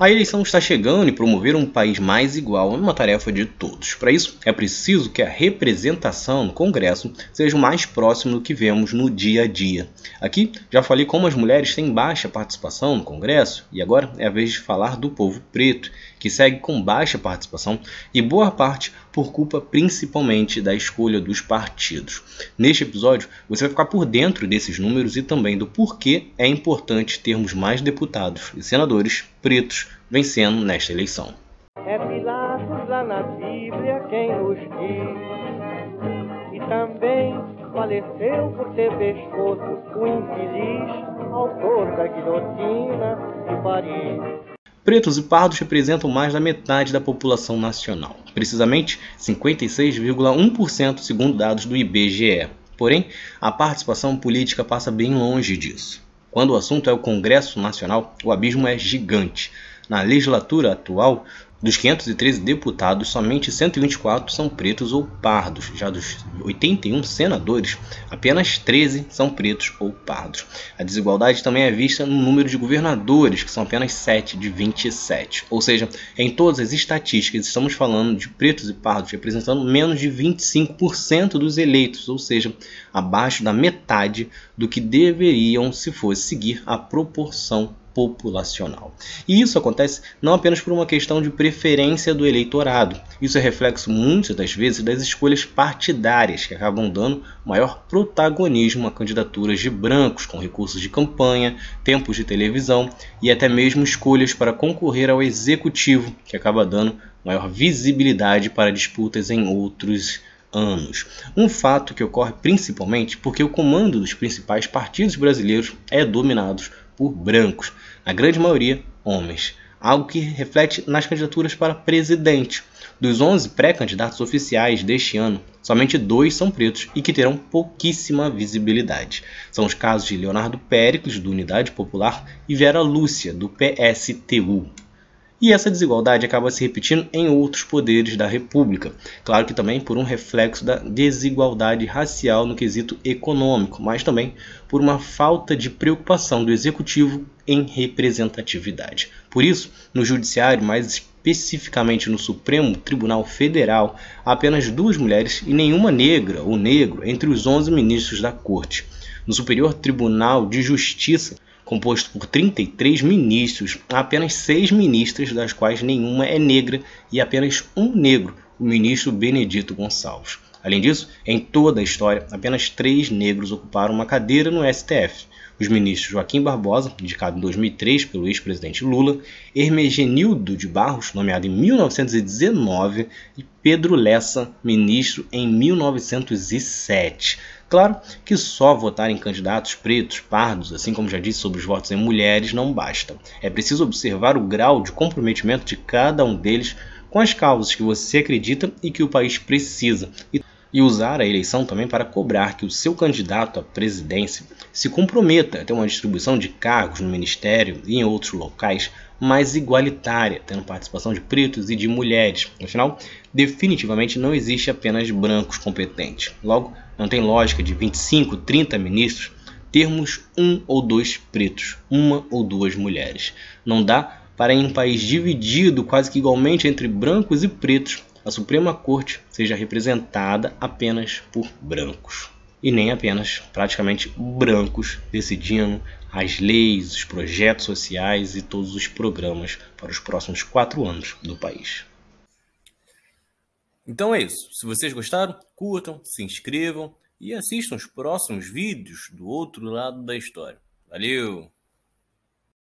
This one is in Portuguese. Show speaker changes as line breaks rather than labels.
A eleição está chegando e promover um país mais igual é uma tarefa de todos. Para isso, é preciso que a representação no Congresso seja mais próximo do que vemos no dia a dia. Aqui já falei como as mulheres têm baixa participação no Congresso e agora é a vez de falar do povo preto, que segue com baixa participação e boa parte por culpa principalmente da escolha dos partidos. Neste episódio, você vai ficar por dentro desses números e também do porquê é importante termos mais deputados e senadores pretos vencendo nesta eleição. É Pilatos lá na Bíblia quem nos diz, e também faleceu por ter pescoço o infeliz autor da guilhotina de Paris. Pretos e pardos representam mais da metade da população nacional, precisamente 56,1% segundo dados do IBGE. Porém, a participação política passa bem longe disso. Quando o assunto é o Congresso Nacional, o abismo é gigante. Na legislatura atual, dos 513 deputados, somente 124 são pretos ou pardos. Já dos 81 senadores, apenas 13 são pretos ou pardos. A desigualdade também é vista no número de governadores, que são apenas 7 de 27. Ou seja, em todas as estatísticas, estamos falando de pretos e pardos representando menos de 25% dos eleitos, ou seja, abaixo da metade do que deveriam se fosse seguir a proporção populacional. E isso acontece não apenas por uma questão de preferência do eleitorado, isso é reflexo muitas das vezes das escolhas partidárias que acabam dando maior protagonismo a candidaturas de brancos com recursos de campanha, tempos de televisão e até mesmo escolhas para concorrer ao executivo, que acaba dando maior visibilidade para disputas em outros anos. Um fato que ocorre principalmente porque o comando dos principais partidos brasileiros é dominado por brancos, a grande maioria homens, algo que reflete nas candidaturas para presidente. Dos 11 pré-candidatos oficiais deste ano, somente dois são pretos e que terão pouquíssima visibilidade. São os casos de Leonardo Péricles, do Unidade Popular, e Vera Lúcia, do PSTU. E essa desigualdade acaba se repetindo em outros poderes da República. Claro que também por um reflexo da desigualdade racial no quesito econômico, mas também por uma falta de preocupação do executivo em representatividade. Por isso, no Judiciário, mais especificamente no Supremo Tribunal Federal, apenas duas mulheres e nenhuma negra ou negro entre os 11 ministros da Corte. No Superior Tribunal de Justiça, composto por 33 ministros, há apenas seis ministras, das quais nenhuma é negra, e apenas um negro, o ministro Benedito Gonçalves. Além disso, em toda a história, apenas três negros ocuparam uma cadeira no STF. Os ministros Joaquim Barbosa, indicado em 2003 pelo ex-presidente Lula, Hermegenildo de Barros, nomeado em 1919, e Pedro Lessa, ministro em 1907. Claro que só votar em candidatos pretos, pardos, assim como já disse sobre os votos em mulheres, não basta. É preciso observar o grau de comprometimento de cada um deles com as causas que você acredita e que o país precisa. E e usar a eleição também para cobrar que o seu candidato à presidência se comprometa a ter uma distribuição de cargos no ministério e em outros locais mais igualitária, tendo participação de pretos e de mulheres. Afinal, definitivamente não existe apenas brancos competentes. Logo, não tem lógica de 25, 30 ministros termos um ou dois pretos, uma ou duas mulheres. Não dá para em um país dividido quase que igualmente entre brancos e pretos, a Suprema Corte seja representada apenas por brancos. E nem apenas praticamente brancos decidindo as leis, os projetos sociais e todos os programas para os próximos quatro anos do país. Então é isso. Se vocês gostaram, curtam, se inscrevam e assistam os próximos vídeos do outro lado da história. Valeu!